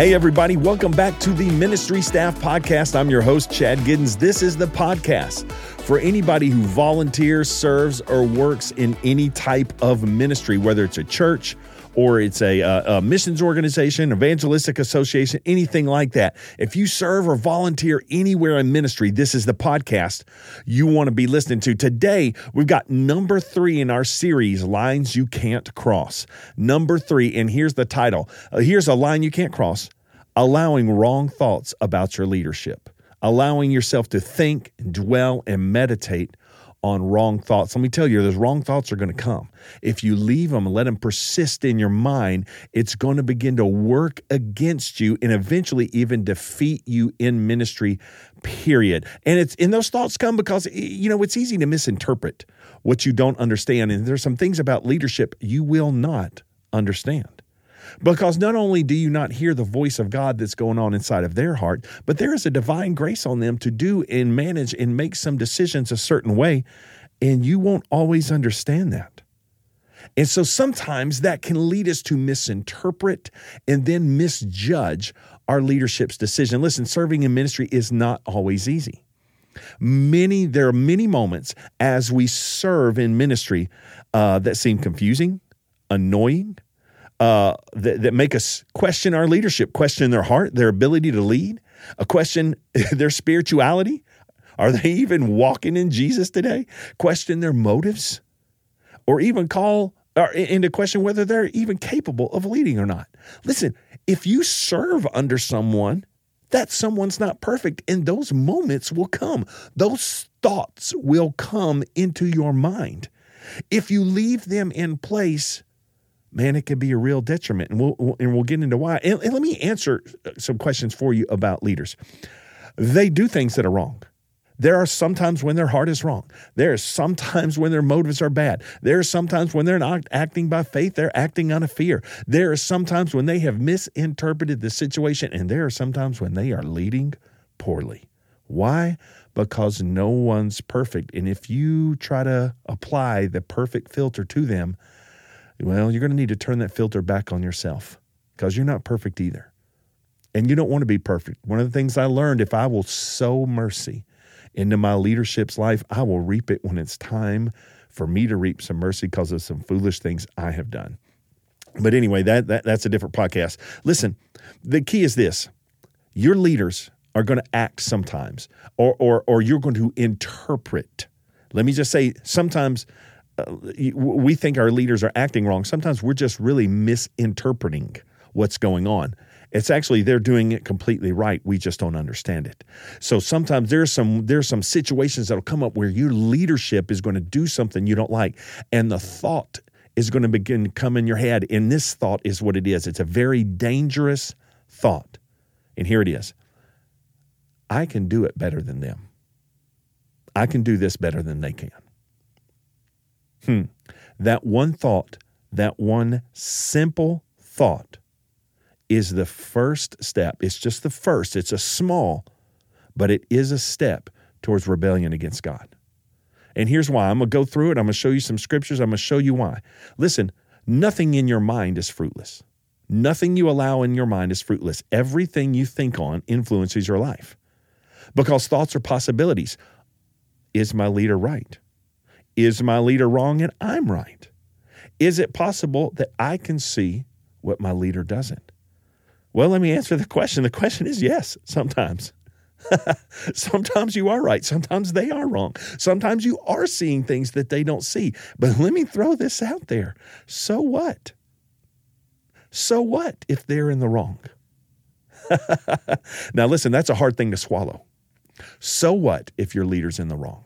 Hey, everybody, welcome back to the Ministry Staff Podcast. I'm your host, Chad Giddens. This is the podcast for anybody who volunteers, serves, or works in any type of ministry, whether it's a church, or it's a, a, a, missions organization, evangelistic association, anything like that. If you serve or volunteer anywhere in ministry, this is the podcast you want to be listening to. Today, we've got number three in our series, Lines You Can't Cross. Number three, and here's the title. Uh, here's a line you can't cross allowing wrong thoughts about your leadership, allowing yourself to think, dwell, and meditate on wrong thoughts. Let me tell you, those wrong thoughts are going to come. If you leave them and let them persist in your mind, it's going to begin to work against you and eventually even defeat you in ministry, period. And it's and those thoughts come because you know it's easy to misinterpret what you don't understand. And there's some things about leadership you will not understand. Because not only do you not hear the voice of God that's going on inside of their heart, but there is a divine grace on them to do and manage and make some decisions a certain way, and you won't always understand that. And so sometimes that can lead us to misinterpret and then misjudge our leadership's decision. Listen, serving in ministry is not always easy. Many, there are many moments as we serve in ministry uh, that seem confusing, annoying, uh, that, that make us question our leadership, question their heart, their ability to lead, a question their spirituality. Are they even walking in Jesus today? Question their motives, or even call or into question whether they're even capable of leading or not. Listen, if you serve under someone, that someone's not perfect, and those moments will come. Those thoughts will come into your mind. If you leave them in place, man, it can be a real detriment. And we'll, and we'll get into why. And, and let me answer uh, some questions for you about leaders. They do things that are wrong. There are sometimes when their heart is wrong. There are sometimes when their motives are bad. There are sometimes when they're not acting by faith, they're acting out of fear. There are sometimes when they have misinterpreted the situation, and there are sometimes when they are leading poorly. Why? Because no one's perfect. And if you try to apply the perfect filter to them, well, you're going to need to turn that filter back on yourself because you're not perfect either. And you don't want to be perfect. One of the things I learned if I will sow mercy into my leadership's life, I will reap it when it's time for me to reap some mercy because of some foolish things I have done. But anyway, that, that that's a different podcast. Listen, the key is this your leaders are going to act sometimes, or, or, or you're going to interpret. Let me just say, sometimes Uh, we think our leaders are acting wrong. Sometimes we're just really misinterpreting what's going on. It's actually they're doing it completely right. We just don't understand it. So sometimes there's some there's some situations that'll come up where your leadership is going to do something you don't like, and the thought is going to begin to come in your head. And this thought is what it is. It's a very dangerous thought. And here it is. I can do it better than them. I can do this better than they can. Hmm. That one thought, that one simple thought is the first step. It's just the first. It's a small, but it is a step towards rebellion against God. And here's why. I'm going to go through it. I'm going to show you some scriptures. I'm going to show you why. Listen, nothing in your mind is fruitless. Nothing you allow in your mind is fruitless. Everything you think on influences your life because thoughts are possibilities. Is my leader right? Is my leader wrong and I'm right? Is it possible that I can see what my leader doesn't? Well, let me answer the question. The question is yes, sometimes. sometimes you are right. Sometimes they are wrong. Sometimes you are seeing things that they don't see. But let me throw this out there. So what? So what if they're in the wrong? now, listen, that's a hard thing to swallow. So what if your leader's in the wrong?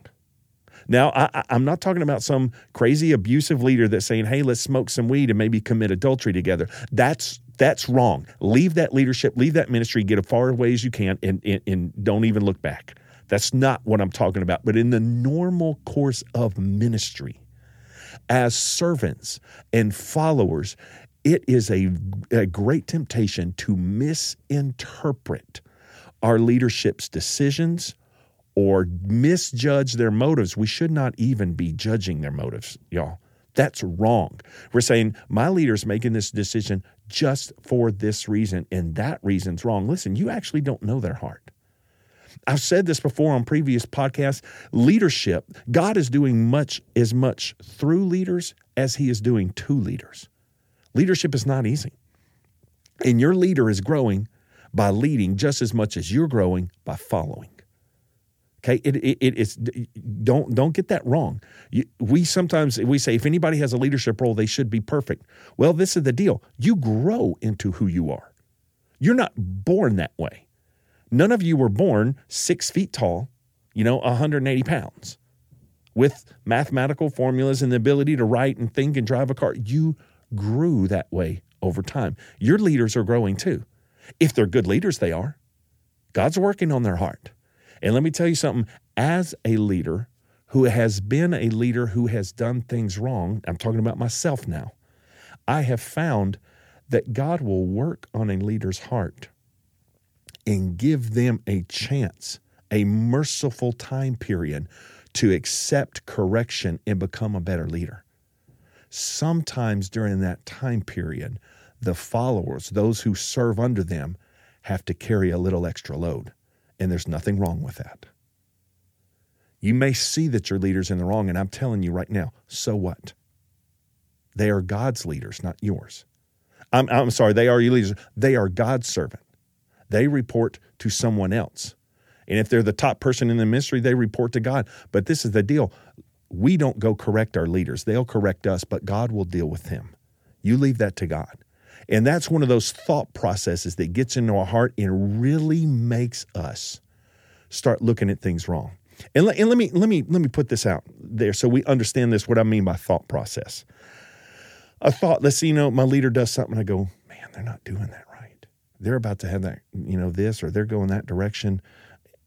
Now, I, am not talking about some crazy abusive leader that's saying, "Hey, let's smoke some weed and maybe commit adultery together." That's that's wrong. Leave that leadership, leave that ministry, get as far away as you can, and, and, and don't even look back. That's not what I'm talking about. But in the normal course of ministry, as servants and followers, it is a, a great temptation to misinterpret our leadership's decisions or misjudge their motives. We should not even be judging their motives, y'all. That's wrong. We're saying my leader's making this decision just for this reason, and that reason's wrong. Listen, you actually don't know their heart. I've said this before on previous podcasts. Leadership, God is doing much as much through leaders as he is doing to leaders. Leadership is not easy. And your leader is growing by leading just as much as you're growing by following. Okay, it, it, it's don't don't get that wrong. You, we sometimes we say if anybody has a leadership role, they should be perfect. Well, this is the deal. You grow into who you are. You're not born that way. None of you were born six feet tall, you know, 180 pounds, with mathematical formulas and the ability to write and think and drive a car. You grew that way over time. Your leaders are growing too. If they're good leaders, they are. God's working on their heart. And let me tell you something as a leader who has been a leader who has done things wrong, I'm talking about myself now, I have found that God will work on a leader's heart and give them a chance, a merciful time period to accept correction and become a better leader. Sometimes during that time period, the followers, those who serve under them, have to carry a little extra load. And there's nothing wrong with that. You may see that your leader's in the wrong, and I'm telling you right now, so what? They are God's leaders, not yours. I'm, I'm sorry, they are your leaders. They are God's servant. They report to someone else. And if they're the top person in the ministry, they report to God. But this is the deal we don't go correct our leaders, they'll correct us, but God will deal with them. You leave that to God. And that's one of those thought processes that gets into our heart and really makes us start looking at things wrong. And let, and let me let me let me put this out there so we understand this what I mean by thought process. A thought, let's see, you know, my leader does something, I go, man, they're not doing that right. They're about to have that, you know, this or they're going that direction.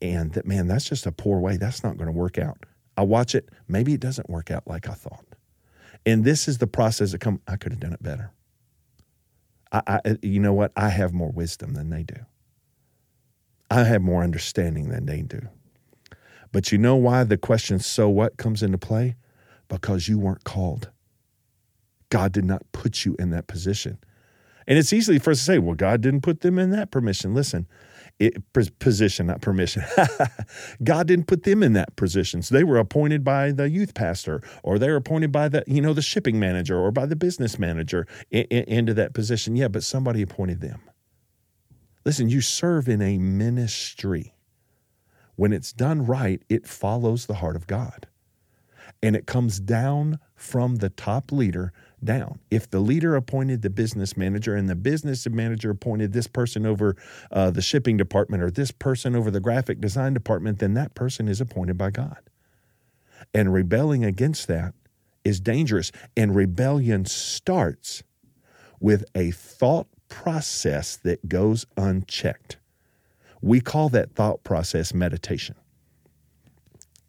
And that man, that's just a poor way. That's not going to work out. I watch it, maybe it doesn't work out like I thought. And this is the process that come, I could have done it better. I, I, uh, you know what? I have more wisdom than they do. I have more understanding than they do. But you know why the question, so what, comes into play? Because you weren't called. God did not put you in that position. And it's easy for us to say, well, God didn't put them in that permission. Listen, it, position, not permission. God didn't put them in that position. So they were appointed by the youth pastor, or they were appointed by the you know the shipping manager, or by the business manager in, in, into that position. Yeah, but somebody appointed them. Listen, you serve in a ministry. When it's done right, it follows the heart of God, and it comes down from the top leader down. If the leader appointed the business manager and the business manager appointed this person over uh, the shipping department or this person over the graphic design department, then that person is appointed by God. And rebelling against that is dangerous. And rebellion starts with a thought process that goes unchecked. We call that thought process meditation.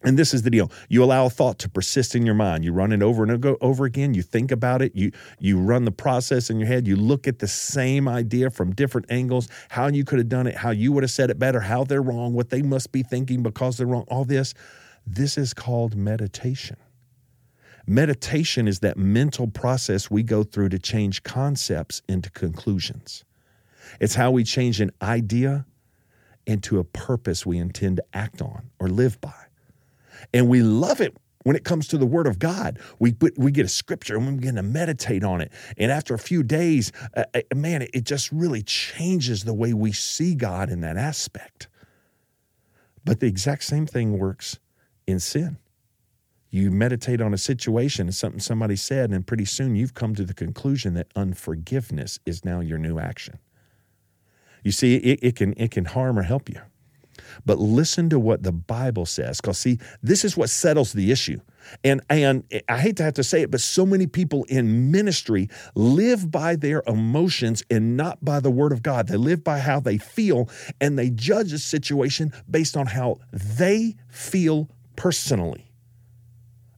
And this is the deal. You allow a thought to persist in your mind. You run it over and over again. You think about it. You you run the process in your head. You look at the same idea from different angles, how you could have done it, how you would have said it better, how they're wrong, what they must be thinking because they're wrong. All this. This is called meditation. Meditation is that mental process we go through to change concepts into conclusions. It's how we change an idea into a purpose we intend to act on or live by. And we love it when it comes to the Word of God. We, we get a scripture and we begin to meditate on it. And after a few days, uh, uh, man, it just really changes the way we see God in that aspect. But the exact same thing works in sin. You meditate on a situation and something somebody said, and pretty soon you've come to the conclusion that unforgiveness is now your new action. You see, it, it can, it can harm or help you. But listen to what the Bible says, because see, this is what settles the issue. And, and I hate to have to say it, but so many people in ministry live by their emotions and not by the word of God. They live by how they feel and they judge a situation based on how they feel personally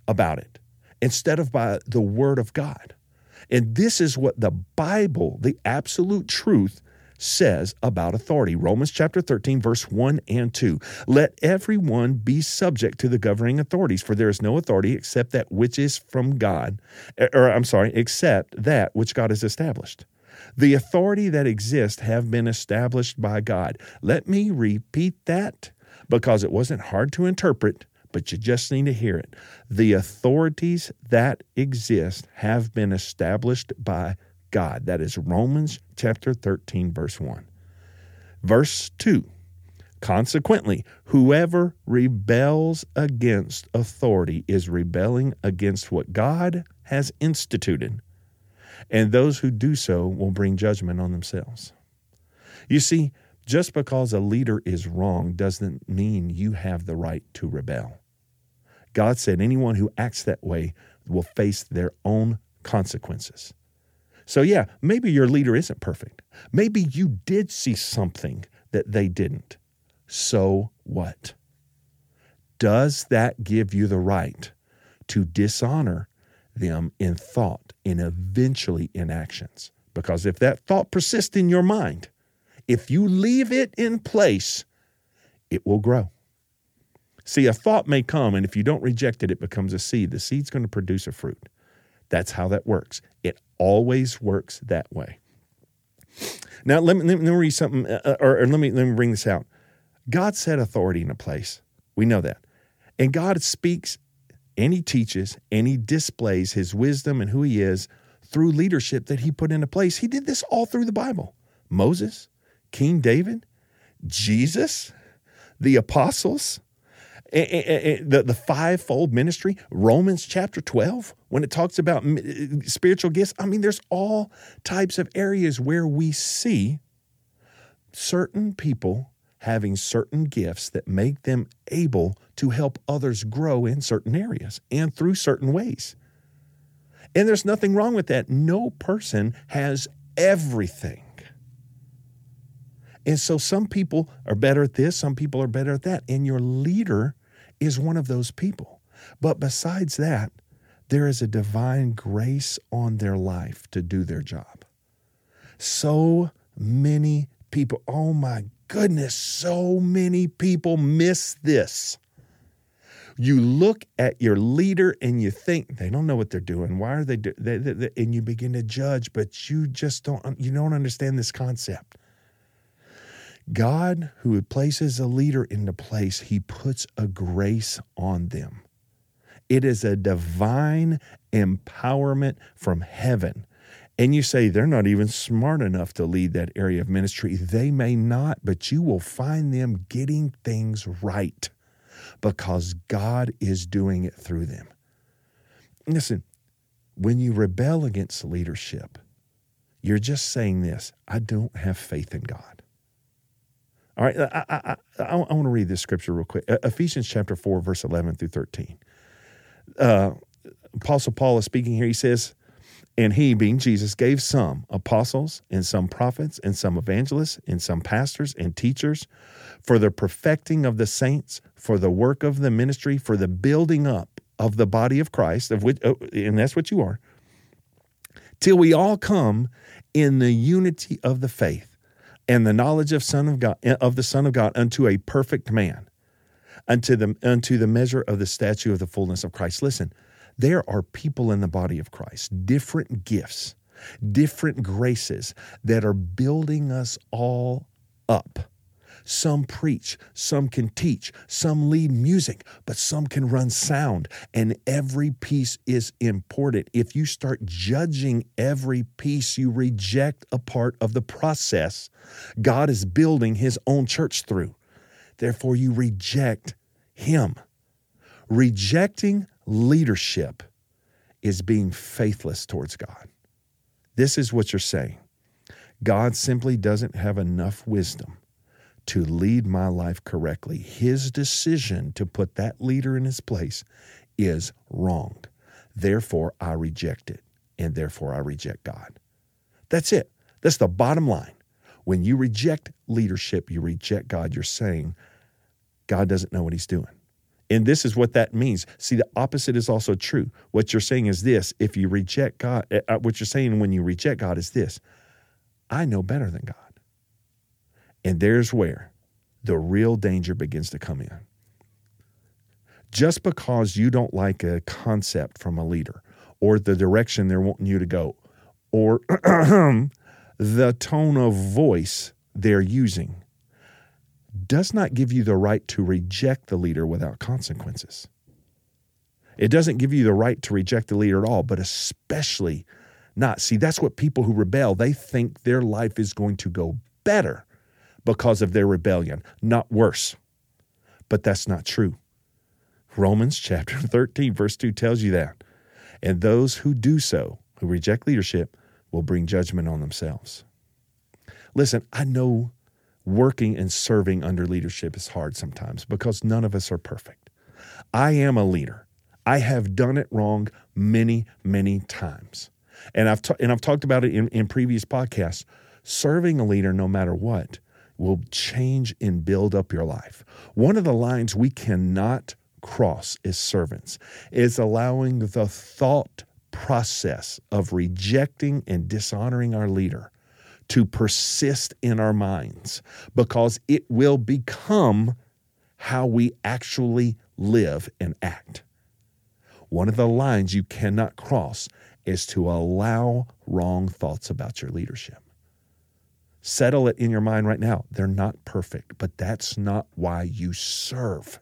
about it instead of by the word of God. And this is what the Bible, the absolute truth, says about authority. Romans chapter 13, verse 1 and 2. Let everyone be subject to the governing authorities, for there is no authority except that which is from God, eh, or I'm sorry, except that which God has established. The authority that exists have been established by God. Let me repeat that because it wasn't hard to interpret, but you just need to hear it. The authorities that exist have been established by God. That is Romans chapter 13, verse 1. Verse 2 Consequently, whoever rebels against authority is rebelling against what God has instituted, and those who do so will bring judgment on themselves. You see, just because a leader is wrong doesn't mean you have the right to rebel. God said anyone who acts that way will face their own consequences. So, yeah, maybe your leader isn't perfect. Maybe you did see something that they didn't. So what? Does that give you the right to dishonor them in thought and eventually in actions? Because if that thought persists in your mind, if you leave it in place, it will grow. See, a thought may come, and if you don't reject it, it becomes a seed. The seed's going to produce a fruit. That's how that works. It always works that way. Now, let me, let me read something, uh, uh, or, or let, me, let me bring this out. God set authority in a place. We know that. And God speaks and He teaches and He displays His wisdom and who He is through leadership that He put into place. He did this all through the Bible Moses, King David, Jesus, the apostles, the, the fivefold ministry, Romans chapter 12, when it talks about uh, spiritual gifts, I mean, there's all types of areas where we see certain people having certain gifts that make them able to help others grow in certain areas and through certain ways. And there's nothing wrong with that. No person has everything. And so some people are better at this, some people are better at that. And your leader is one of those people. But besides that, there is a divine grace on their life to do their job. So many people, oh my goodness, so many people miss this. You look at your leader and you think they don't know what they're doing. Why are they doing? And you begin to judge, but you just don't. You don't understand this concept. God, who places a leader into place, he puts a grace on them. It is a divine empowerment from heaven. And you say they're not even smart enough to lead that area of ministry. They may not, but you will find them getting things right because God is doing it through them. Listen, when you rebel against leadership, you're just saying this I don't have faith in God. All right, I, I, I, I want to read this scripture real quick. Ephesians chapter 4, verse 11 through 13. Uh, Apostle Paul is speaking here. He says, And he, being Jesus, gave some apostles, and some prophets, and some evangelists, and some pastors and teachers for the perfecting of the saints, for the work of the ministry, for the building up of the body of Christ, of which, oh, and that's what you are, till we all come in the unity of the faith and the knowledge of Son of God of the Son of God unto a perfect man, unto the unto the measure of the statue of the fullness of Christ. Listen, there are people in the body of Christ, different gifts, different graces that are building us all up some preach, some can teach, some lead music, but some can run sound, and every piece is important. If you start judging every piece, you reject a part of the process God is building His own church through. Therefore, you reject Him. Rejecting leadership is being faithless towards God. This is what you're saying. God simply doesn't have enough wisdom to lead my life correctly. His decision to put that leader in his place is wrong. Therefore, I reject it, and therefore I reject God. That's it. That's the bottom line. When you reject leadership, you reject God. You're saying God doesn't know what he's doing. And this is what that means. See, the opposite is also true. What you're saying is this if you reject God, uh, uh what you're saying when you reject God is this I know better than God. And there's where the real danger begins to come in. Just because you don't like a concept from a leader or the direction they're wanting you to go or the tone of voice they're using does not give you the right to reject the leader without consequences. It doesn't give you the right to reject the leader at all, but especially not. See, that's what people who rebel, they think their life is going to go better because of their rebellion, not worse. But that's not true. Romans chapter 13, verse 2 tells you that. And those who do so, who reject leadership, will bring judgment on themselves. Listen, I know working and serving under leadership is hard sometimes because none of us are perfect. I am a leader. I have done it wrong many, many times. And I've, ta- and I've talked about it in, in previous podcasts. Serving a leader, no matter what, will change and build up your life. One of the lines we cannot cross as servants is allowing the thought process of rejecting and dishonoring our leader to persist in our minds because it will become how we actually live and act. One of the lines you cannot cross is to allow wrong thoughts about your leadership. Settle it in your mind right now. They're not perfect, but that's not why you serve.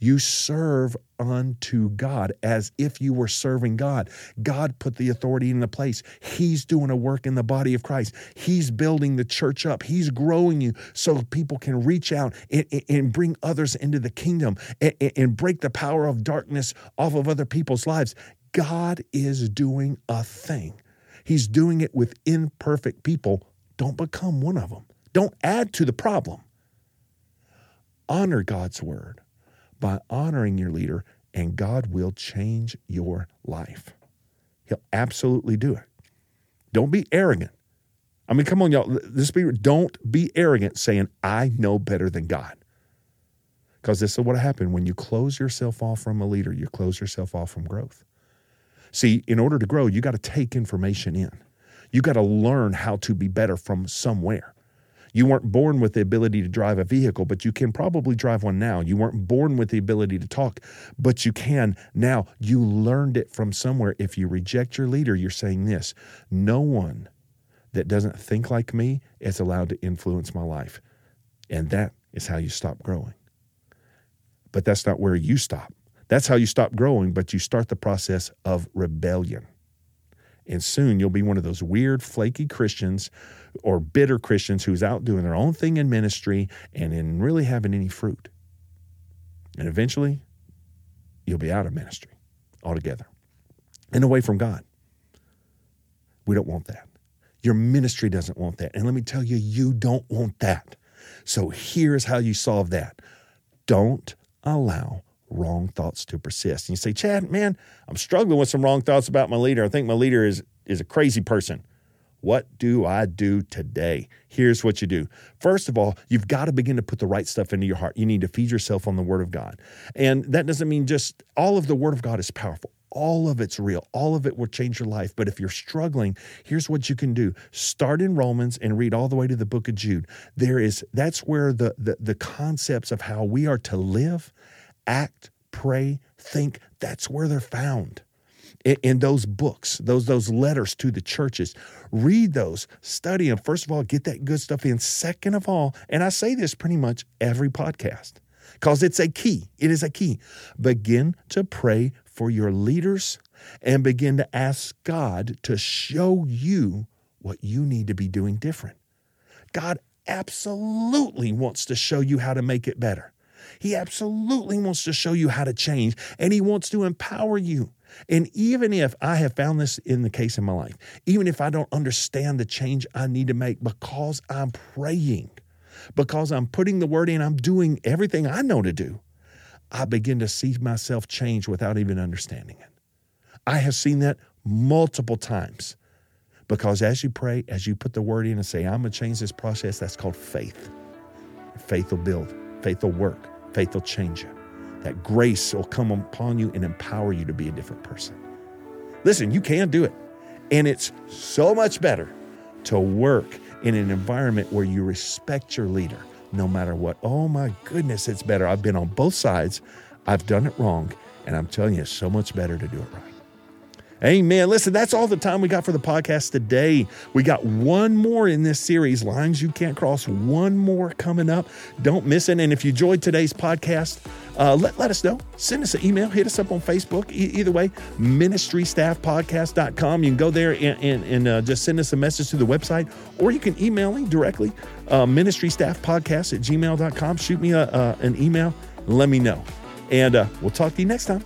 You serve unto God as if you were serving God. God put the authority in the place. He's doing a work in the body of Christ. He's building the church up. He's growing you so people can reach out and, and bring others into the kingdom and, and break the power of darkness off of other people's lives. God is doing a thing. He's doing it with imperfect people. Don't become one of them. Don't add to the problem. Honor God's word by honoring your leader, and God will change your life. He'll absolutely do it. Don't be arrogant. I mean, come on, y'all. This be don't be arrogant saying, I know better than God. Because this is what happened when you close yourself off from a leader, you close yourself off from growth. See, in order to grow, you got to take information in. You got to learn how to be better from somewhere. You weren't born with the ability to drive a vehicle, but you can probably drive one now. You weren't born with the ability to talk, but you can now. You learned it from somewhere. If you reject your leader, you're saying this no one that doesn't think like me is allowed to influence my life. And that is how you stop growing. But that's not where you stop. That's how you stop growing, but you start the process of rebellion. And soon you'll be one of those weird, flaky Christians or bitter Christians who's out doing their own thing in ministry and in really having any fruit. And eventually, you'll be out of ministry altogether and away from God. We don't want that. Your ministry doesn't want that. And let me tell you, you don't want that. So here's how you solve that don't allow wrong thoughts to persist. And you say, Chad, man, I'm struggling with some wrong thoughts about my leader. I think my leader is, is a crazy person. What do I do today? Here's what you do. First of all, you've got to begin to put the right stuff into your heart. You need to feed yourself on the Word of God. And that doesn't mean just all of the Word of God is powerful. All of it's real. All of it will change your life. But if you're struggling, here's what you can do. Start in Romans and read all the way to the book of Jude. There is that's where the the, the concepts of how we are to live, act, pray, think, that's where they're found in, in those books, those those letters to the churches. Read those, study them. First of all, get that good stuff in. Second of all, and I say this pretty much every podcast because it's a key. It is a key. Begin to pray for your leaders and begin to ask God to show you what you need to be doing different. God absolutely wants to show you how to make it better. He absolutely wants to show you how to change and he wants to empower you. And even if I have found this in the case in my life, even if I don't understand the change I need to make because I'm praying, because I'm putting the word in, I'm doing everything I know to do, I begin to see myself change without even understanding it. I have seen that multiple times because as you pray, as you put the word in and say, I'm going to change this process, that's called faith. Faith will build, faith will work, faith will change you that grace will come upon you and empower you to be a different person. Listen, you can do it. And it's so much better to work in an environment where you respect your leader no matter what. Oh my goodness, it's better. I've been on both sides. I've done it wrong. And I'm telling you, it's so much better to do it right. Amen. Listen, that's all the time we got for the podcast today. We got one more in this series, Lines You Can't Cross, one more coming up. Don't miss it. And if you enjoyed today's podcast, uh, let, let us know. Send us an email, hit us up on Facebook. E- either way, ministrystaffpodcast.com. You can go there and, and, and uh, just send us a message to the website, or you can email me directly, uh, ministrystaffpodcast at gmail.com. Shoot me a, uh, an email, let me know. And uh, we'll talk to you next time.